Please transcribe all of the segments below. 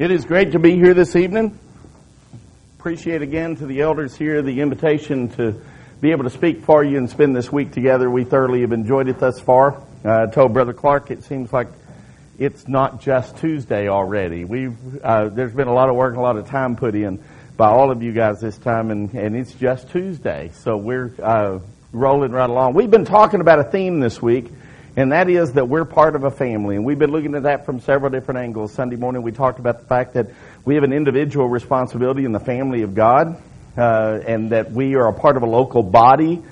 It is great to be here this evening. Appreciate again to the elders here the invitation to be able to speak for you and spend this week together. We thoroughly have enjoyed it thus far. Uh, I told Brother Clark it seems like it's not just Tuesday already. We've uh, there's been a lot of work, a lot of time put in by all of you guys this time, and, and it's just Tuesday. So we're uh, rolling right along. We've been talking about a theme this week and that is that we're part of a family. And we've been looking at that from several different angles. Sunday morning we talked about the fact that we have an individual responsibility in the family of God, uh, and that we are a part of a local body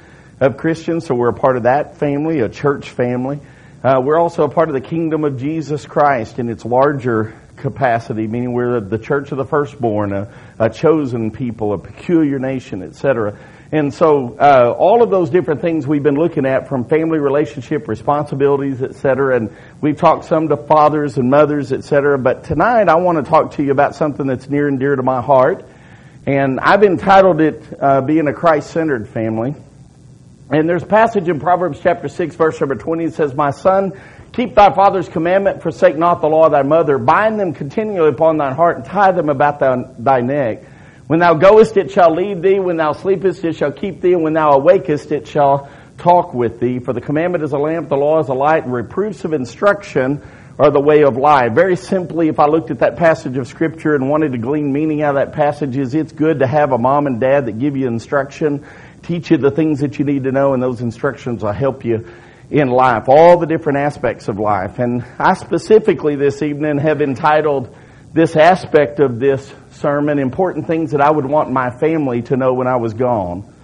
of Christians, so we're a part of that family, a church family. Uh, we're also a part of the kingdom of Jesus Christ in its larger capacity, meaning we're the church of the firstborn, a, a chosen people, a peculiar nation, etc. And so, uh, all of those different things we've been looking at from family relationship, responsibilities, et cetera, and we've talked some to fathers and mothers, et cetera, But tonight I want to talk to you about something that's near and dear to my heart. And I've entitled it, uh, Being a Christ-Centered Family. And there's a passage in Proverbs chapter 6 verse number 20 that says, My son, keep thy father's commandment, forsake not the law of thy mother, bind them continually upon thine heart and tie them about thy, thy neck. When thou goest, it shall lead thee. When thou sleepest, it shall keep thee. And when thou awakest, it shall talk with thee. For the commandment is a lamp, the law is a light, and reproofs of instruction are the way of life. Very simply, if I looked at that passage of scripture and wanted to glean meaning out of that passage, is it's good to have a mom and dad that give you instruction, teach you the things that you need to know, and those instructions will help you in life, all the different aspects of life. And I specifically this evening have entitled this aspect of this sermon, important things that I would want my family to know when I was gone.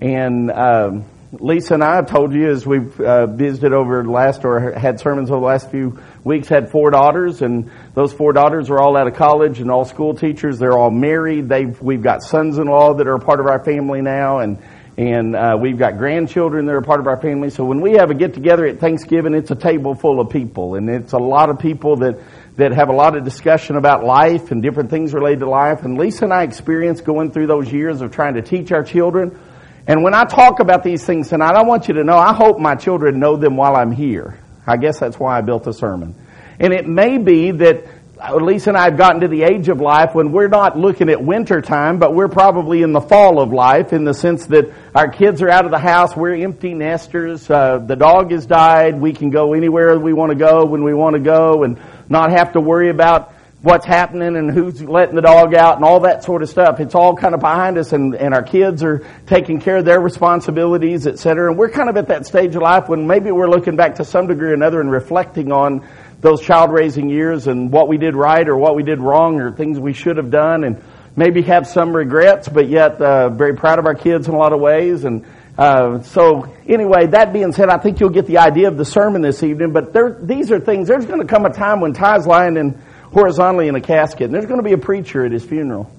And um, Lisa and I have told you as we've uh, visited over the last or had sermons over the last few weeks, had four daughters, and those four daughters are all out of college and all school teachers. They're all married. They've we've got sons-in-law that are a part of our family now, and and uh, we've got grandchildren that are part of our family. So when we have a get together at Thanksgiving, it's a table full of people, and it's a lot of people that that have a lot of discussion about life and different things related to life. And Lisa and I experienced going through those years of trying to teach our children. And when I talk about these things tonight, I want you to know, I hope my children know them while I'm here. I guess that's why I built a sermon. And it may be that Lisa and I have gotten to the age of life when we're not looking at winter time, but we're probably in the fall of life in the sense that our kids are out of the house, we're empty nesters, uh, the dog has died, we can go anywhere we want to go when we want to go, and not have to worry about what's happening and who's letting the dog out and all that sort of stuff. It's all kind of behind us and, and our kids are taking care of their responsibilities, et cetera. And we're kind of at that stage of life when maybe we're looking back to some degree or another and reflecting on those child raising years and what we did right or what we did wrong or things we should have done and maybe have some regrets, but yet uh, very proud of our kids in a lot of ways and uh, so anyway, that being said, I think you'll get the idea of the sermon this evening. But there, these are things. There's going to come a time when Ty's lying in horizontally in a casket, and there's going to be a preacher at his funeral,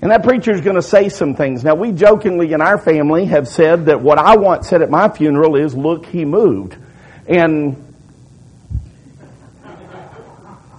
and that preacher is going to say some things. Now, we jokingly in our family have said that what I want said at my funeral is, "Look, he moved," and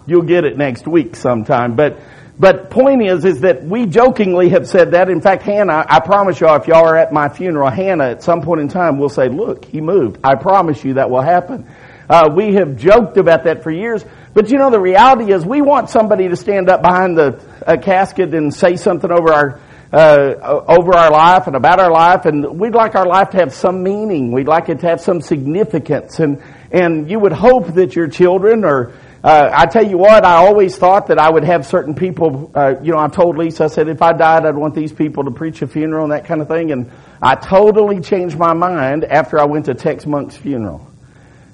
you'll get it next week sometime. But but point is, is that we jokingly have said that. In fact, Hannah, I promise y'all, if y'all are at my funeral, Hannah at some point in time will say, look, he moved. I promise you that will happen. Uh, we have joked about that for years. But you know, the reality is we want somebody to stand up behind the casket and say something over our, uh, over our life and about our life, and we'd like our life to have some meaning. We'd like it to have some significance, and and you would hope that your children or uh, I tell you what, I always thought that I would have certain people, uh, you know, I told Lisa, I said, if I died, I'd want these people to preach a funeral and that kind of thing. And I totally changed my mind after I went to Tex Monk's funeral.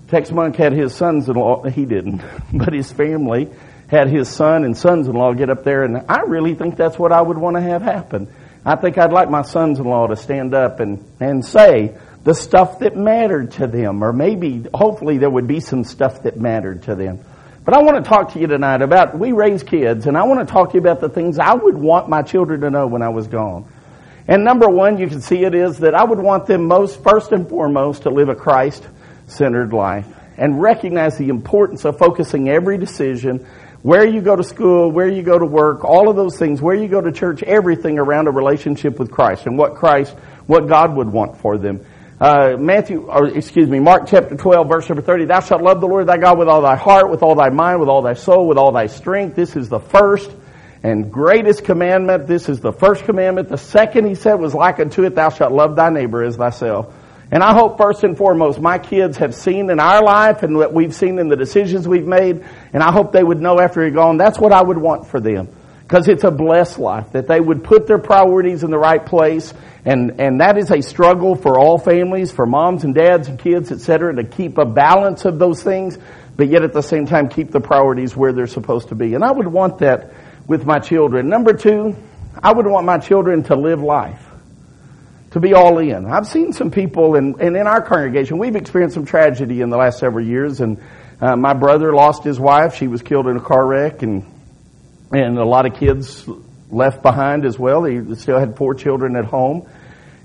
Tex Monk had his sons-in-law, he didn't, but his family had his son and sons-in-law get up there, and I really think that's what I would want to have happen. I think I'd like my sons-in-law to stand up and, and say the stuff that mattered to them, or maybe, hopefully there would be some stuff that mattered to them. But I want to talk to you tonight about, we raise kids, and I want to talk to you about the things I would want my children to know when I was gone. And number one, you can see it is that I would want them most, first and foremost, to live a Christ-centered life and recognize the importance of focusing every decision, where you go to school, where you go to work, all of those things, where you go to church, everything around a relationship with Christ and what Christ, what God would want for them. Uh, Matthew, or excuse me, Mark chapter 12, verse number 30, thou shalt love the Lord thy God with all thy heart, with all thy mind, with all thy soul, with all thy strength. This is the first and greatest commandment. This is the first commandment. The second, he said, was like unto it, thou shalt love thy neighbor as thyself. And I hope first and foremost my kids have seen in our life and what we've seen in the decisions we've made, and I hope they would know after you're gone, that's what I would want for them. Because it's a blessed life, that they would put their priorities in the right place, and, and that is a struggle for all families, for moms and dads and kids, et cetera, to keep a balance of those things, but yet at the same time keep the priorities where they're supposed to be. And I would want that with my children. Number two, I would want my children to live life to be all in. I've seen some people, and, and in our congregation, we've experienced some tragedy in the last several years. And uh, my brother lost his wife; she was killed in a car wreck, and and a lot of kids left behind as well. He still had four children at home.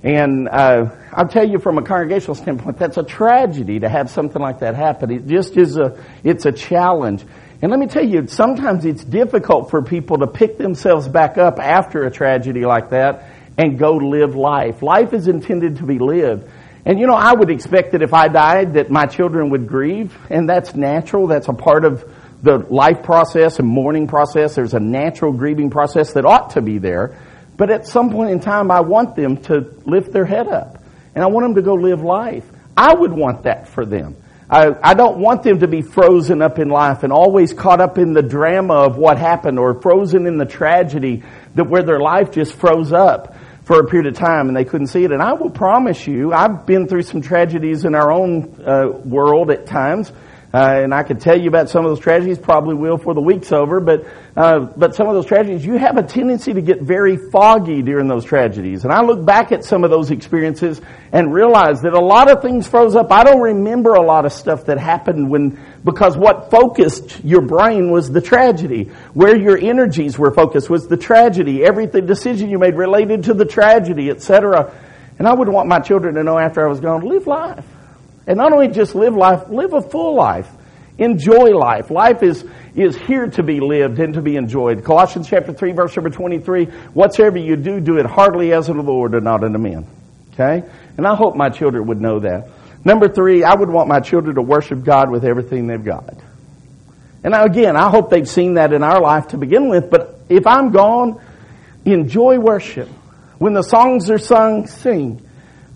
And uh, I'll tell you from a congregational standpoint, that's a tragedy to have something like that happen. It just is a, it's a challenge. And let me tell you, sometimes it's difficult for people to pick themselves back up after a tragedy like that and go live life. Life is intended to be lived. And you know, I would expect that if I died that my children would grieve, and that's natural. That's a part of the life process and mourning process. There's a natural grieving process that ought to be there. But at some point in time, I want them to lift their head up. And I want them to go live life. I would want that for them. I, I don't want them to be frozen up in life and always caught up in the drama of what happened or frozen in the tragedy that where their life just froze up for a period of time and they couldn't see it. And I will promise you, I've been through some tragedies in our own uh, world at times. Uh, and I could tell you about some of those tragedies, probably will for the week's over, but, uh, but some of those tragedies, you have a tendency to get very foggy during those tragedies. And I look back at some of those experiences and realize that a lot of things froze up. I don't remember a lot of stuff that happened when, because what focused your brain was the tragedy. Where your energies were focused was the tragedy. Every decision you made related to the tragedy, etc. And I wouldn't want my children to know after I was gone, live life. And not only just live life, live a full life. Enjoy life. Life is, is here to be lived and to be enjoyed. Colossians chapter 3 verse number 23, whatsoever you do, do it heartily as unto the Lord and not unto men. Okay? And I hope my children would know that. Number three, I would want my children to worship God with everything they've got. And again, I hope they've seen that in our life to begin with, but if I'm gone, enjoy worship. When the songs are sung, sing.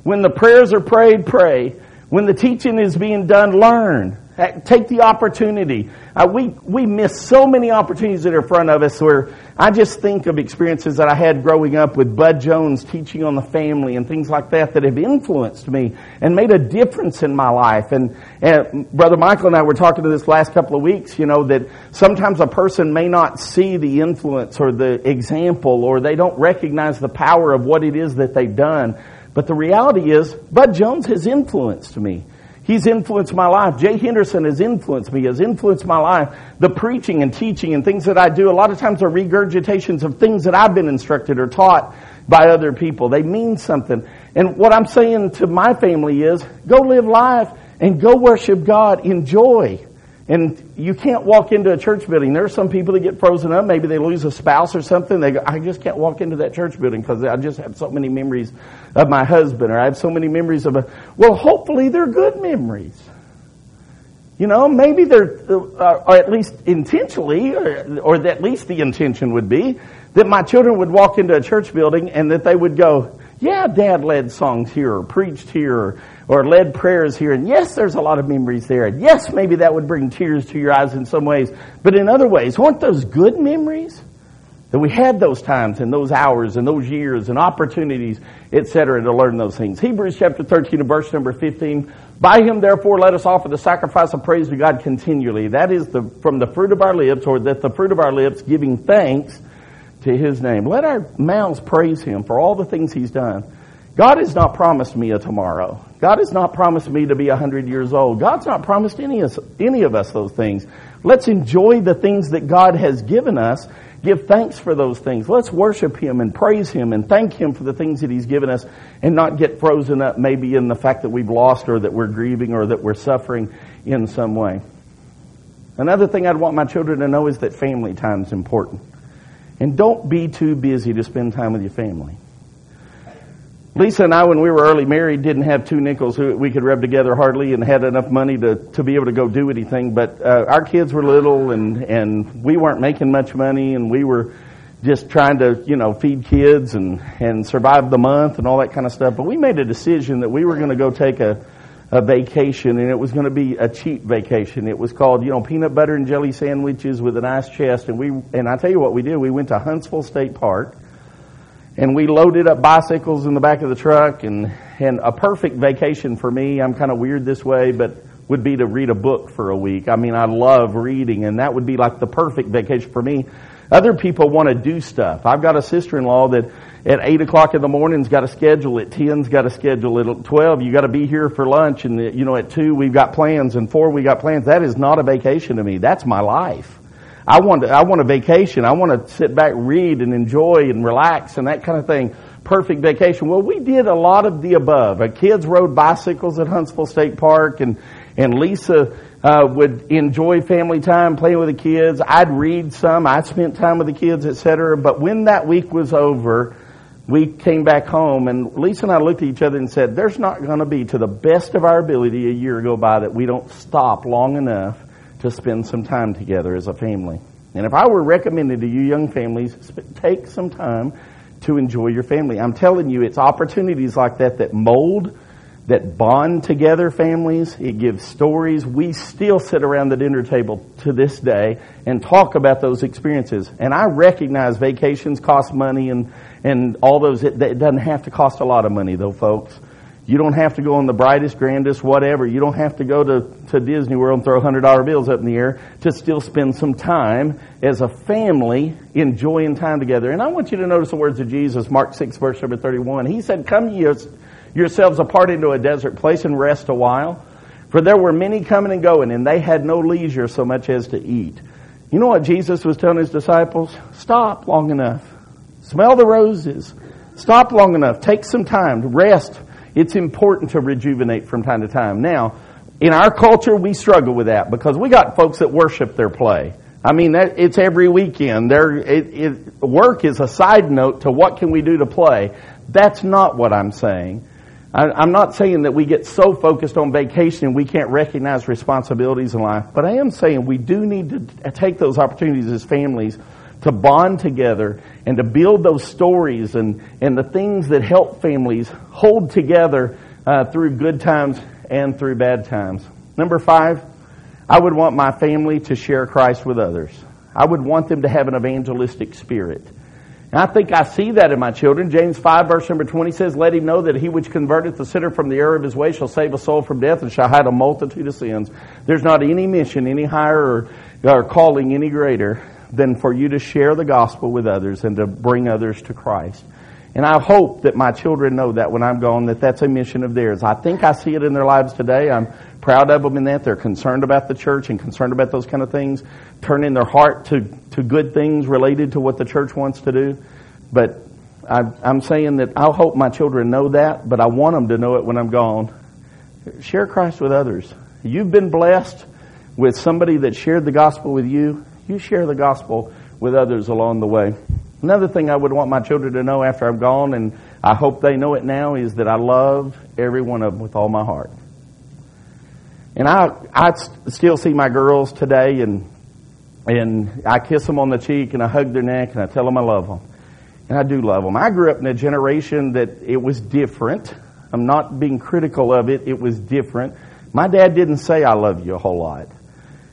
When the prayers are prayed, pray. When the teaching is being done, learn. Take the opportunity. Uh, we, we miss so many opportunities that are in front of us where I just think of experiences that I had growing up with Bud Jones teaching on the family and things like that that have influenced me and made a difference in my life. And, and Brother Michael and I were talking to this last couple of weeks, you know, that sometimes a person may not see the influence or the example or they don't recognize the power of what it is that they've done. But the reality is, Bud Jones has influenced me. He's influenced my life. Jay Henderson has influenced me, has influenced my life. The preaching and teaching and things that I do, a lot of times are regurgitations of things that I've been instructed or taught by other people. They mean something. And what I'm saying to my family is, go live life and go worship God. Enjoy. And you can't walk into a church building. There are some people that get frozen up. Maybe they lose a spouse or something. They go, I just can't walk into that church building because I just have so many memories of my husband or I have so many memories of a, well, hopefully they're good memories. You know, maybe they're, uh, or at least intentionally, or, or at least the intention would be that my children would walk into a church building and that they would go, yeah, dad led songs here or preached here or, or led prayers here. And yes, there's a lot of memories there. And yes, maybe that would bring tears to your eyes in some ways. But in other ways, weren't those good memories? That we had those times and those hours and those years and opportunities, etc., to learn those things. Hebrews chapter 13 and verse number 15. By him, therefore, let us offer the sacrifice of praise to God continually. That is the, from the fruit of our lips, or that the fruit of our lips giving thanks to his name. Let our mouths praise him for all the things he's done. God has not promised me a tomorrow. God has not promised me to be a hundred years old. God's not promised any of, any of us those things. Let's enjoy the things that God has given us. Give thanks for those things. Let's worship Him and praise Him and thank Him for the things that He's given us and not get frozen up maybe in the fact that we've lost or that we're grieving or that we're suffering in some way. Another thing I'd want my children to know is that family time is important. And don't be too busy to spend time with your family. Lisa and I, when we were early married, didn't have two nickels we could rub together hardly and had enough money to, to be able to go do anything. But uh, our kids were little and, and we weren't making much money and we were just trying to, you know, feed kids and, and survive the month and all that kind of stuff. But we made a decision that we were going to go take a, a vacation and it was going to be a cheap vacation. It was called, you know, peanut butter and jelly sandwiches with an ice chest. And we, and I tell you what we did. We went to Huntsville State Park and we loaded up bicycles in the back of the truck and and a perfect vacation for me. I'm kind of weird this way but would be to read a book for a week. I mean i love reading and that would be like the perfect vacation for me. Other people want to do stuff. I've got a sister-in-law that at 8 o'clock in the morning's got a schedule. At 10's got a schedule. At 12 you got to be here for lunch and you know at 2 we've got plans and 4 we got plans. That is not a vacation to me. That's my life I want I want a vacation. I want to sit back, read and enjoy and relax and that kind of thing. Perfect vacation. Well, we did a lot of the above. Our kids rode bicycles at Huntsville State Park and, and Lisa, uh, would enjoy family time playing with the kids. I'd read some. I spent time with the kids, etc. But when that week was over, we came back home and Lisa and I looked at each other and said, there's not going to be to the best of our ability a year go by that we don't stop long enough to spend some time together as a family. And if I were recommending to you young families, take some time to enjoy your family. I'm telling you, it's opportunities like that that mold, that bond together families. It gives stories. We still sit around the dinner table to this day and talk about those experiences. And I recognize vacations cost money and, and all those, it, it doesn't have to cost a lot of money though, folks. You don't have to go on the brightest, grandest, whatever. You don't have to go to, to Disney World and throw $100 bills up in the air to still spend some time as a family enjoying time together. And I want you to notice the words of Jesus, Mark 6 verse number 31. He said, come yourselves apart into a desert place and rest a while. For there were many coming and going and they had no leisure so much as to eat. You know what Jesus was telling his disciples? Stop long enough. Smell the roses. Stop long enough. Take some time to rest it's important to rejuvenate from time to time. Now, in our culture, we struggle with that because we got folks that worship their play. I mean, that, it's every weekend. There, it, it, work is a side note to what can we do to play. That's not what I'm saying. I, I'm not saying that we get so focused on vacation we can't recognize responsibilities in life, but I am saying we do need to take those opportunities as families to bond together and to build those stories and, and the things that help families hold together uh, through good times and through bad times. Number five, I would want my family to share Christ with others. I would want them to have an evangelistic spirit. And I think I see that in my children. James 5 verse number 20 says, Let him know that he which converteth the sinner from the error of his way shall save a soul from death and shall hide a multitude of sins. There's not any mission any higher or, or calling any greater than for you to share the gospel with others and to bring others to Christ. And I hope that my children know that when I'm gone, that that's a mission of theirs. I think I see it in their lives today. I'm proud of them in that. They're concerned about the church and concerned about those kind of things, turning their heart to, to good things related to what the church wants to do. But I, I'm saying that I hope my children know that, but I want them to know it when I'm gone. Share Christ with others. You've been blessed with somebody that shared the gospel with you you share the gospel with others along the way. Another thing I would want my children to know after I'm gone, and I hope they know it now, is that I love every one of them with all my heart. And I, I still see my girls today, and and I kiss them on the cheek, and I hug their neck, and I tell them I love them. And I do love them. I grew up in a generation that it was different. I'm not being critical of it. It was different. My dad didn't say I love you a whole lot.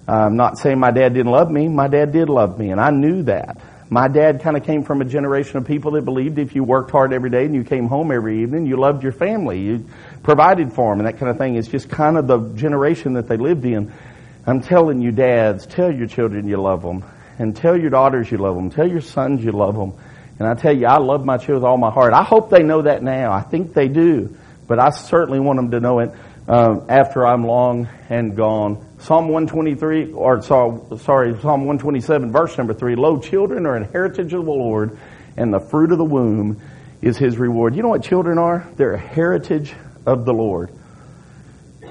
I'm not saying my dad didn't love me. My dad did love me, and I knew that. My dad kind of came from a generation of people that believed if you worked hard every day and you came home every evening, you loved your family, you provided for them, and that kind of thing. It's just kind of the generation that they lived in. I'm telling you, dads, tell your children you love them, and tell your daughters you love them, tell your sons you love them. And I tell you, I love my children with all my heart. I hope they know that now. I think they do, but I certainly want them to know it uh, after I'm long and gone. Psalm 123, or sorry, Psalm 127, verse number 3 Lo, children are an heritage of the Lord, and the fruit of the womb is his reward. You know what children are? They're a heritage of the Lord.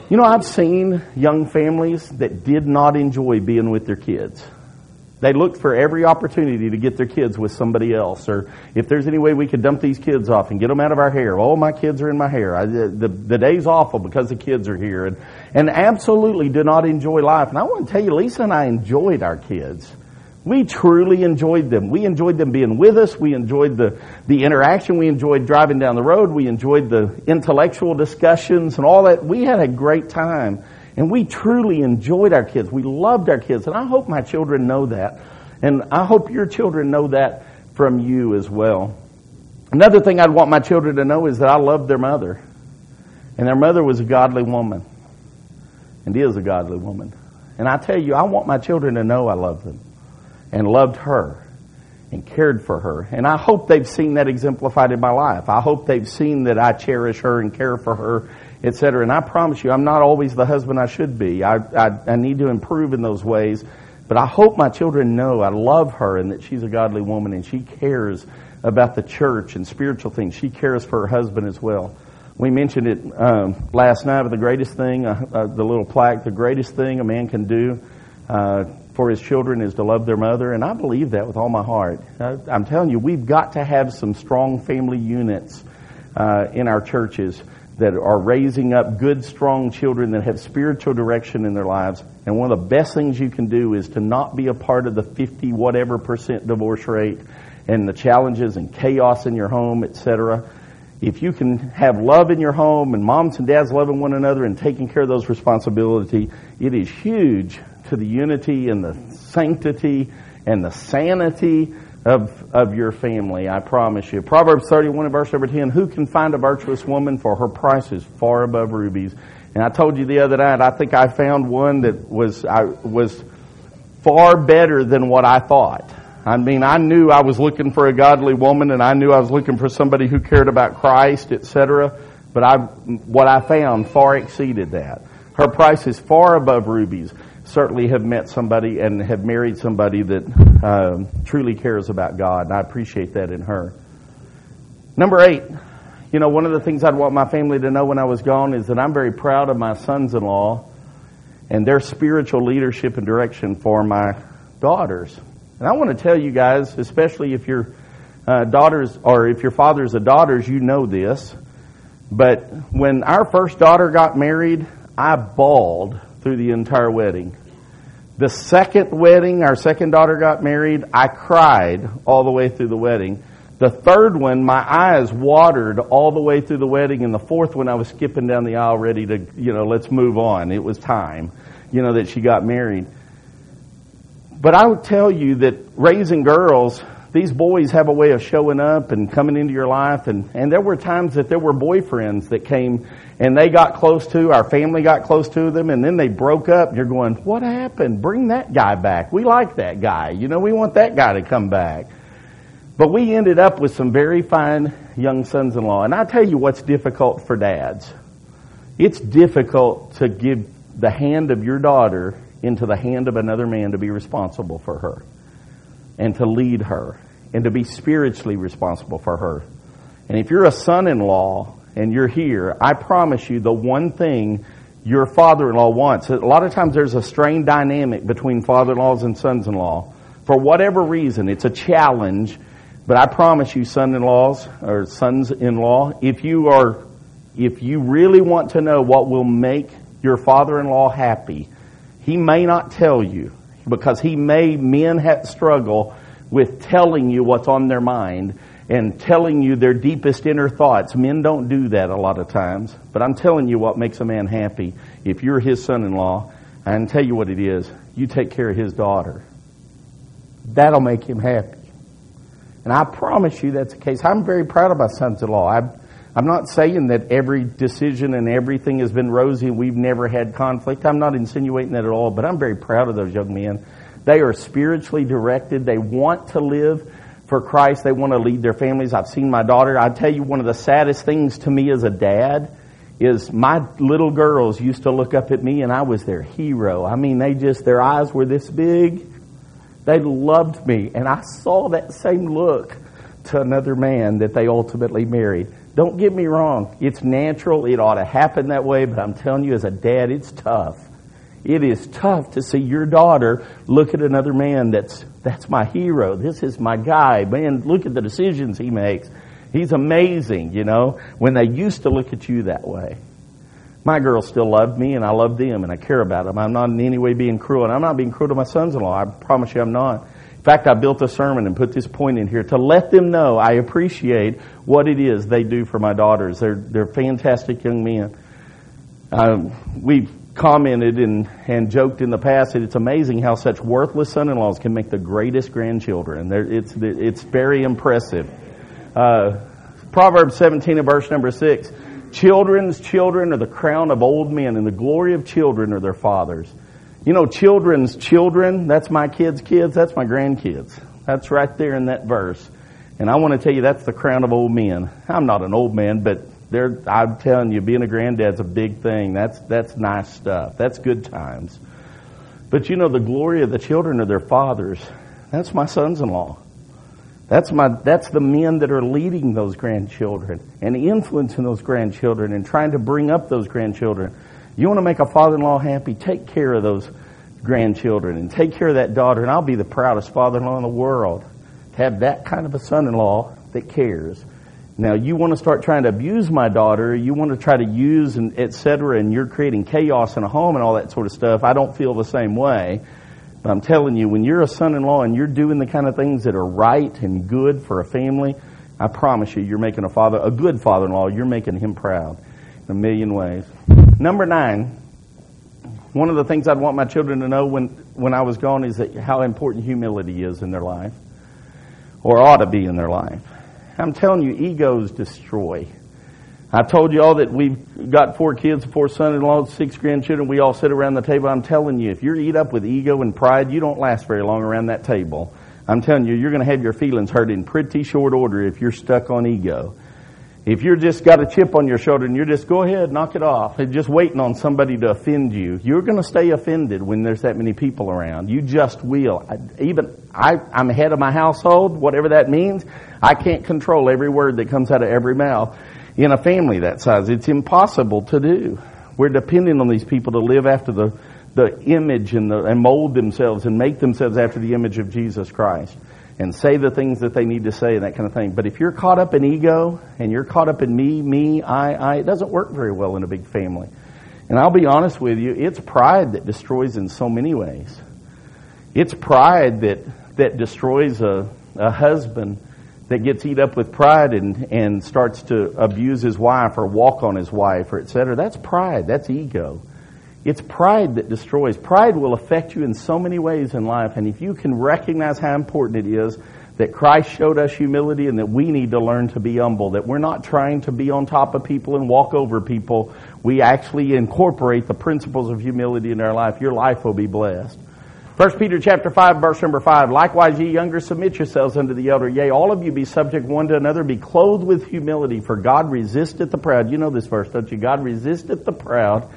You know, I've seen young families that did not enjoy being with their kids. They looked for every opportunity to get their kids with somebody else, or if there's any way we could dump these kids off and get them out of our hair. Oh, my kids are in my hair. I, the, the day's awful because the kids are here, and and absolutely do not enjoy life. And I want to tell you, Lisa and I enjoyed our kids. We truly enjoyed them. We enjoyed them being with us. We enjoyed the, the interaction. We enjoyed driving down the road. We enjoyed the intellectual discussions and all that. We had a great time. And we truly enjoyed our kids. We loved our kids. And I hope my children know that. And I hope your children know that from you as well. Another thing I'd want my children to know is that I loved their mother. And their mother was a godly woman. And is a godly woman. And I tell you, I want my children to know I love them and loved her and cared for her. And I hope they've seen that exemplified in my life. I hope they've seen that I cherish her and care for her, etc. And I promise you, I'm not always the husband I should be. I, I, I need to improve in those ways. But I hope my children know I love her and that she's a godly woman and she cares about the church and spiritual things. She cares for her husband as well. We mentioned it um, last night, but the greatest thing, uh, uh, the little plaque, the greatest thing a man can do uh, for his children is to love their mother, and I believe that with all my heart. I, am telling you, we've got to have some strong family units uh, in our churches that are raising up good, strong children that have spiritual direction in their lives. And one of the best things you can do is to not be a part of the 50 whatever percent divorce rate and the challenges and chaos in your home, etc. If you can have love in your home and moms and dads loving one another and taking care of those responsibilities, it is huge to the unity and the sanctity and the sanity of, of your family, I promise you. Proverbs 31 and verse number 10, who can find a virtuous woman for her price is far above rubies. And I told you the other night, I think I found one that was, I, was far better than what I thought. I mean, I knew I was looking for a godly woman and I knew I was looking for somebody who cared about Christ, etc. But I, what I found far exceeded that. Her price is far above rubies certainly have met somebody and have married somebody that um, truly cares about God, and I appreciate that in her. Number eight, you know, one of the things I'd want my family to know when I was gone is that I'm very proud of my sons in law and their spiritual leadership and direction for my daughters. And I want to tell you guys, especially if your uh, daughters or if your fathers are daughters, you know this. But when our first daughter got married, I bawled through the entire wedding. The second wedding, our second daughter got married, I cried all the way through the wedding. The third one, my eyes watered all the way through the wedding, and the fourth one, I was skipping down the aisle ready to, you know, let's move on. It was time, you know, that she got married. But I would tell you that raising girls, these boys have a way of showing up and coming into your life. And, and there were times that there were boyfriends that came and they got close to, our family got close to them, and then they broke up. You're going, what happened? Bring that guy back. We like that guy. You know, we want that guy to come back. But we ended up with some very fine young sons in law. And I tell you what's difficult for dads. It's difficult to give the hand of your daughter into the hand of another man to be responsible for her and to lead her and to be spiritually responsible for her. And if you're a son-in-law and you're here, I promise you the one thing your father-in-law wants. A lot of times there's a strained dynamic between father-in-laws and sons-in-law. For whatever reason, it's a challenge. But I promise you, son-in-laws or sons-in-law, if you are, if you really want to know what will make your father-in-law happy, he may not tell you because he made men have struggle with telling you what's on their mind and telling you their deepest inner thoughts. Men don't do that a lot of times, but I'm telling you what makes a man happy. If you're his son-in-law, I can tell you what it is. You take care of his daughter. That'll make him happy. And I promise you that's the case. I'm very proud of my sons-in-law. I'm, I'm not saying that every decision and everything has been rosy and we've never had conflict. I'm not insinuating that at all, but I'm very proud of those young men. They are spiritually directed. They want to live for Christ. They want to lead their families. I've seen my daughter. I tell you, one of the saddest things to me as a dad is my little girls used to look up at me and I was their hero. I mean, they just, their eyes were this big. They loved me. And I saw that same look to another man that they ultimately married. Don't get me wrong. It's natural. It ought to happen that way. But I'm telling you, as a dad, it's tough. It is tough to see your daughter look at another man that's, that's my hero. This is my guy. Man, look at the decisions he makes. He's amazing, you know, when they used to look at you that way. My girls still love me and I love them and I care about them. I'm not in any way being cruel and I'm not being cruel to my sons-in-law. I promise you I'm not. In fact, I built a sermon and put this point in here to let them know I appreciate what it is they do for my daughters. They're, they're fantastic young men. Um, we've commented and, and joked in the past that it's amazing how such worthless son-in-laws can make the greatest grandchildren. They're, it's, it's very impressive. Uh, Proverbs 17 and verse number 6. Children's children are the crown of old men, and the glory of children are their fathers. You know, children's children, that's my kids' kids, that's my grandkids. That's right there in that verse. And I want to tell you, that's the crown of old men. I'm not an old man, but I'm telling you, being a granddad's a big thing. That's, that's nice stuff. That's good times. But you know, the glory of the children are their fathers. That's my sons-in-law. That's my, that's the men that are leading those grandchildren and influencing those grandchildren and trying to bring up those grandchildren. You want to make a father-in-law happy? Take care of those grandchildren and take care of that daughter and I'll be the proudest father-in-law in the world to have that kind of a son-in-law that cares. Now you want to start trying to abuse my daughter, you want to try to use and et cetera, and you're creating chaos in a home and all that sort of stuff. I don't feel the same way. But I'm telling you, when you're a son-in-law and you're doing the kind of things that are right and good for a family, I promise you, you're making a father, a good father-in-law, you're making him proud in a million ways. Number nine, one of the things I'd want my children to know when, when I was gone is that how important humility is in their life, or ought to be in their life. I'm telling you, egos destroy. I told you all that we've got four kids, four son-in-laws, six grandchildren. We all sit around the table. I'm telling you, if you're eat up with ego and pride, you don't last very long around that table. I'm telling you, you're going to have your feelings hurt in pretty short order if you're stuck on ego. If you're just got a chip on your shoulder and you're just go ahead, knock it off, and just waiting on somebody to offend you, you're going to stay offended when there's that many people around. You just will. I, even I, I'm head of my household, whatever that means. I can't control every word that comes out of every mouth in a family that size. It's impossible to do. We're depending on these people to live after the, the image and, the, and mold themselves and make themselves after the image of Jesus Christ and say the things that they need to say and that kind of thing. But if you're caught up in ego and you're caught up in me, me, I, I, it doesn't work very well in a big family. And I'll be honest with you, it's pride that destroys in so many ways. It's pride that, that destroys a, a husband that gets eat up with pride and, and starts to abuse his wife or walk on his wife or etc. That's pride. That's ego. It's pride that destroys. Pride will affect you in so many ways in life. And if you can recognize how important it is that Christ showed us humility and that we need to learn to be humble, that we're not trying to be on top of people and walk over people. We actually incorporate the principles of humility in our life. Your life will be blessed. First Peter chapter 5 verse number 5, likewise ye younger submit yourselves unto the elder. Yea, all of you be subject one to another, be clothed with humility, for God resisteth the proud. You know this verse, don't you? God resisteth the proud,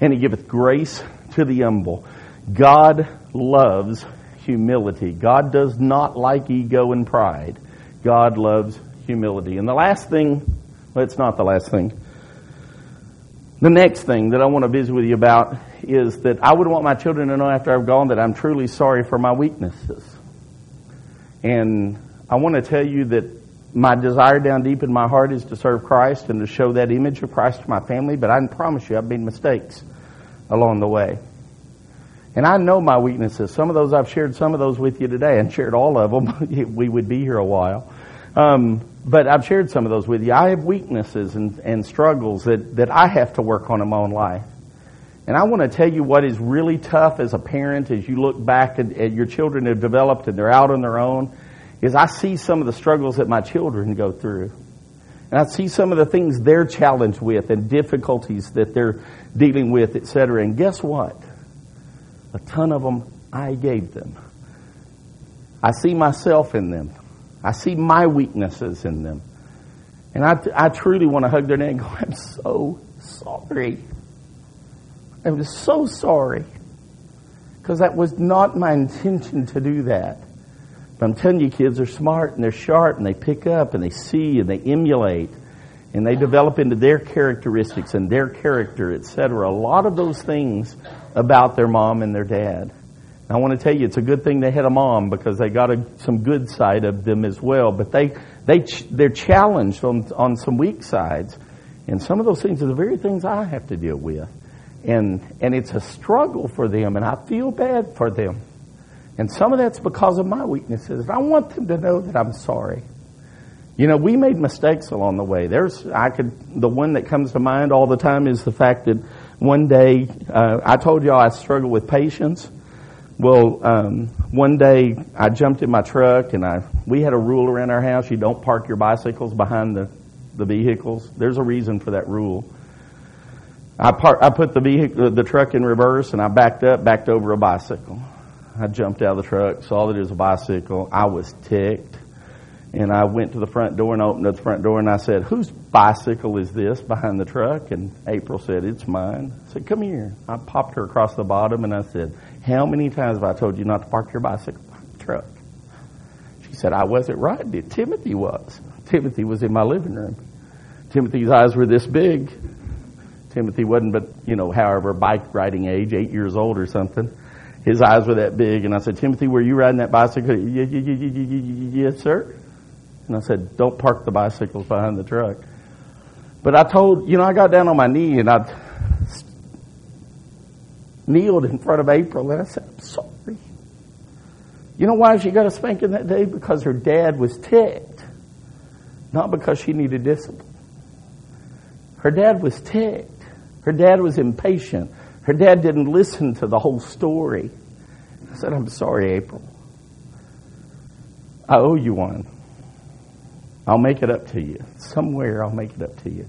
and he giveth grace to the humble. God loves humility. God does not like ego and pride. God loves humility. And the last thing, well, it's not the last thing. The next thing that I want to visit with you about is that I would want my children to know after I've gone that I'm truly sorry for my weaknesses. And I want to tell you that my desire down deep in my heart is to serve Christ and to show that image of Christ to my family, but I can promise you I've made mistakes along the way. And I know my weaknesses. Some of those I've shared some of those with you today and shared all of them. we would be here a while. Um, but I've shared some of those with you. I have weaknesses and, and struggles that, that I have to work on in my own life. And I want to tell you what is really tough as a parent as you look back at, at, your children have developed and they're out on their own is I see some of the struggles that my children go through. And I see some of the things they're challenged with and difficulties that they're dealing with, etc. And guess what? A ton of them I gave them. I see myself in them. I see my weaknesses in them. And I, I truly want to hug their neck and go, I'm so sorry. I'm so sorry. Because that was not my intention to do that. But I'm telling you, kids are smart and they're sharp and they pick up and they see and they emulate. and they develop into their characteristics and their character, etc. A lot of those things about their mom and their dad. I want to tell you, it's a good thing they had a mom because they got a, some good side of them as well. But they, they, they're challenged on, on some weak sides. And some of those things are the very things I have to deal with. And, and it's a struggle for them, and I feel bad for them. And some of that's because of my weaknesses. And I want them to know that I'm sorry. You know, we made mistakes along the way. There's, I could, the one that comes to mind all the time is the fact that one day, uh, I told y'all I struggle with patience. Well, um, one day I jumped in my truck and I, we had a rule around our house, you don't park your bicycles behind the, the vehicles. There's a reason for that rule. I par- I put the vehicle, the truck in reverse and I backed up, backed over a bicycle. I jumped out of the truck, saw that it was a bicycle. I was ticked. And I went to the front door and opened up the front door and I said, whose bicycle is this behind the truck? And April said, it's mine. I said, come here. I popped her across the bottom and I said, how many times have I told you not to park your bicycle behind the truck? She said, I wasn't right. Did Timothy was. Timothy was in my living room. Timothy's eyes were this big. Timothy wasn't but, you know, however, bike riding age, eight years old or something. His eyes were that big. And I said, Timothy, were you riding that bicycle? Yes, sir. And I said, don't park the bicycles behind the truck. But I told, you know, I got down on my knee and I kneeled in front of April and I said, I'm sorry. You know why she got a spanking that day? Because her dad was ticked. Not because she needed discipline. Her dad was ticked. Her dad was impatient. Her dad didn't listen to the whole story. I said, I'm sorry, April. I owe you one. I'll make it up to you. Somewhere I'll make it up to you.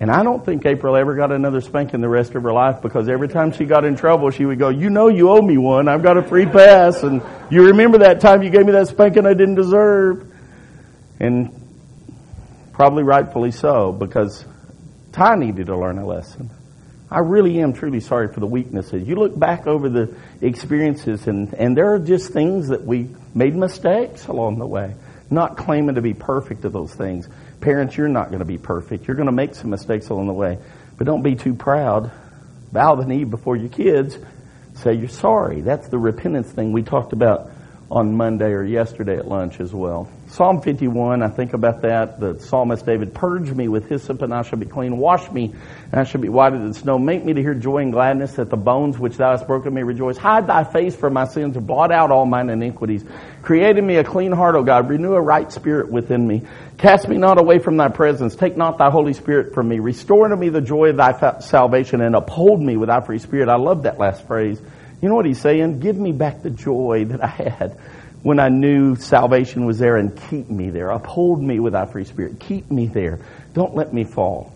And I don't think April ever got another spanking the rest of her life because every time she got in trouble, she would go, you know you owe me one. I've got a free pass. And you remember that time you gave me that spanking I didn't deserve. And probably rightfully so because Ty needed to learn a lesson. I really am truly sorry for the weaknesses. You look back over the experiences and, and there are just things that we made mistakes along the way not claiming to be perfect at those things. Parents, you're not going to be perfect. You're going to make some mistakes along the way. But don't be too proud. Bow the knee before your kids. Say you're sorry. That's the repentance thing we talked about on Monday or yesterday at lunch as well. Psalm 51, I think about that. The psalmist David, purge me with hyssop and I shall be clean. Wash me and I shall be whiter than snow. Make me to hear joy and gladness that the bones which thou hast broken may rejoice. Hide thy face from my sins and blot out all mine iniquities. Create in me a clean heart, O God. Renew a right spirit within me. Cast me not away from thy presence. Take not thy Holy Spirit from me. Restore to me the joy of thy salvation and uphold me with thy free spirit. I love that last phrase. You know what he's saying? Give me back the joy that I had when I knew salvation was there and keep me there. Uphold me with thy free spirit. Keep me there. Don't let me fall.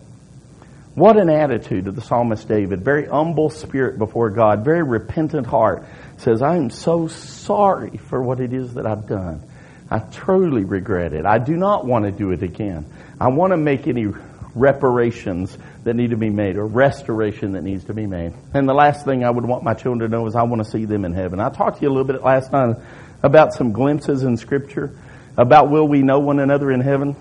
What an attitude of the psalmist David. Very humble spirit before God. Very repentant heart. Says, I am so sorry for what it is that I've done. I truly regret it. I do not want to do it again. I want to make any reparations that need to be made or restoration that needs to be made. And the last thing I would want my children to know is I want to see them in heaven. I talked to you a little bit last night about some glimpses in Scripture about will we know one another in heaven?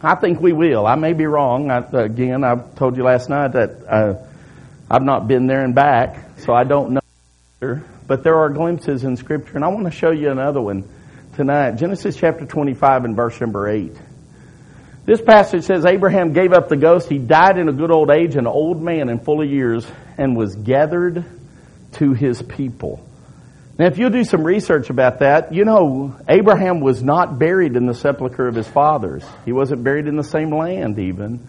I think we will. I may be wrong. I, again, I told you last night that uh, I've not been there and back, so I don't know. But there are glimpses in Scripture, and I want to show you another one tonight. Genesis chapter 25 and verse number 8. This passage says Abraham gave up the ghost. He died in a good old age, an old man in full of years, and was gathered to his people. Now, if you do some research about that, you know Abraham was not buried in the sepulchre of his fathers. He wasn't buried in the same land, even.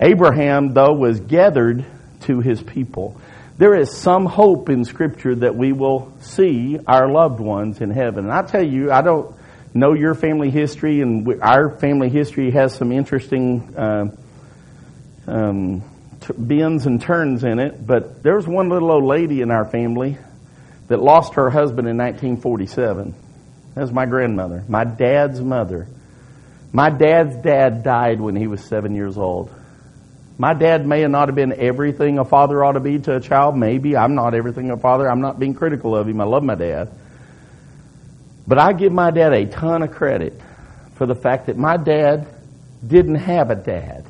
Abraham, though, was gathered to his people. There is some hope in Scripture that we will see our loved ones in heaven. And I tell you, I don't know your family history, and our family history has some interesting uh, um, t- bends and turns in it. But there was one little old lady in our family that lost her husband in 1947. That was my grandmother, my dad's mother. My dad's dad died when he was seven years old. My dad may not have been everything a father ought to be to a child. Maybe I'm not everything a father. I'm not being critical of him. I love my dad. But I give my dad a ton of credit for the fact that my dad didn't have a dad.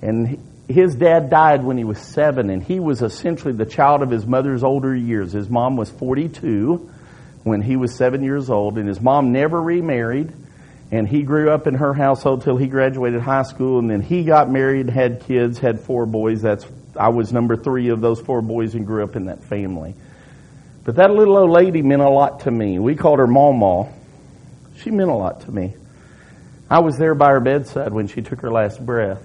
And his dad died when he was seven, and he was essentially the child of his mother's older years. His mom was 42 when he was seven years old, and his mom never remarried. And he grew up in her household till he graduated high school, and then he got married, had kids, had four boys. That's I was number three of those four boys and grew up in that family. But that little old lady meant a lot to me. We called her Mama. She meant a lot to me. I was there by her bedside when she took her last breath.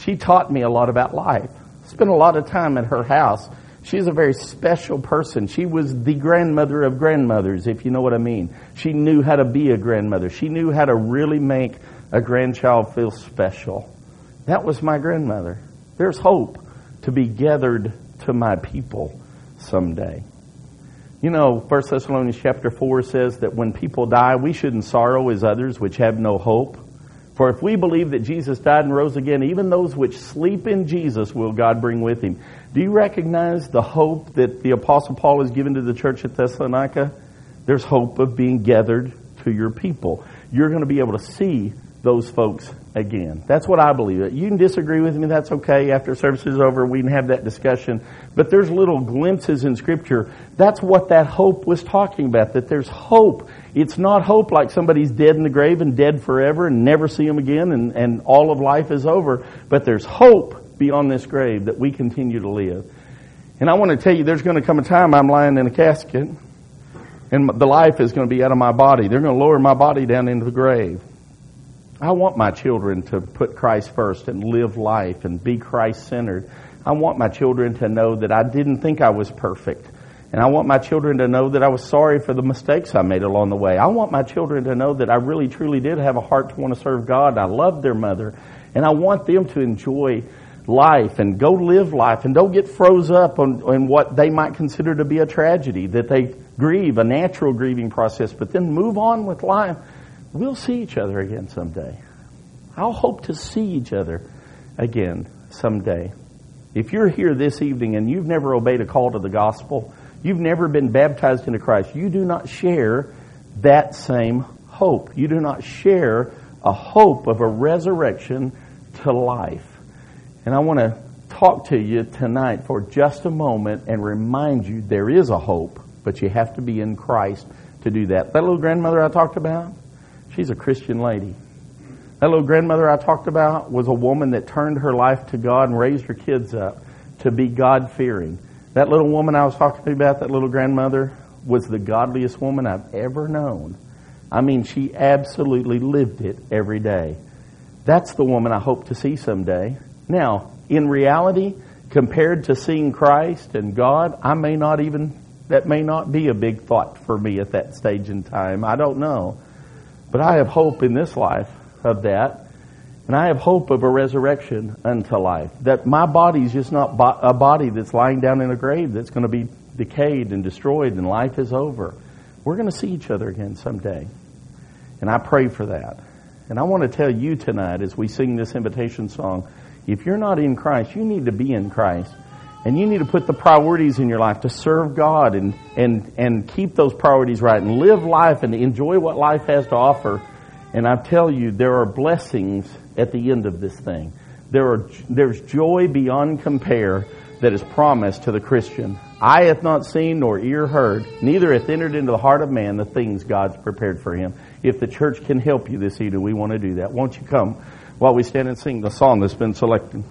She taught me a lot about life. Spent a lot of time at her house. She's a very special person. She was the grandmother of grandmothers, if you know what I mean. She knew how to be a grandmother. She knew how to really make a grandchild feel special. That was my grandmother. There's hope to be gathered to my people someday. You know, 1 Thessalonians chapter 4 says that when people die, we shouldn't sorrow as others which have no hope. For if we believe that Jesus died and rose again, even those which sleep in Jesus will God bring with him. Do you recognize the hope that the Apostle Paul has given to the church at Thessalonica? There's hope of being gathered to your people. You're going to be able to see those folks again. That's what I believe. You can disagree with me, that's okay. After service is over, we can have that discussion. But there's little glimpses in Scripture. That's what that hope was talking about, that there's hope. It's not hope like somebody's dead in the grave and dead forever and never see them again and, and all of life is over. But there's hope beyond this grave that we continue to live. And I want to tell you, there's going to come a time I'm lying in a casket and the life is going to be out of my body. They're going to lower my body down into the grave. I want my children to put Christ first and live life and be Christ centered. I want my children to know that I didn't think I was perfect. And I want my children to know that I was sorry for the mistakes I made along the way. I want my children to know that I really truly did have a heart to want to serve God. I loved their mother. And I want them to enjoy life and go live life and don't get froze up on, on what they might consider to be a tragedy, that they grieve, a natural grieving process, but then move on with life we'll see each other again someday. I'll hope to see each other again someday. If you're here this evening and you've never obeyed a call to the gospel, you've never been baptized into Christ, you do not share that same hope. You do not share a hope of a resurrection to life. And I want to talk to you tonight for just a moment and remind you there is a hope, but you have to be in Christ to do that. That little grandmother I talked about, She's a Christian lady. That little grandmother I talked about was a woman that turned her life to God and raised her kids up to be God fearing. That little woman I was talking to about, that little grandmother, was the godliest woman I've ever known. I mean, she absolutely lived it every day. That's the woman I hope to see someday. Now, in reality, compared to seeing Christ and God, I may not even, that may not be a big thought for me at that stage in time. I don't know. But I have hope in this life of that. And I have hope of a resurrection unto life. That my body is just not a body that's lying down in a grave that's going to be decayed and destroyed and life is over. We're going to see each other again someday. And I pray for that. And I want to tell you tonight as we sing this invitation song, if you're not in Christ, you need to be in Christ. And you need to put the priorities in your life to serve God and, and, and keep those priorities right and live life and enjoy what life has to offer. And I tell you, there are blessings at the end of this thing. There are, there's joy beyond compare that is promised to the Christian. Eye hath not seen nor ear heard, neither hath entered into the heart of man the things God's prepared for him. If the church can help you this evening, we want to do that. Won't you come while we stand and sing the song that's been selected?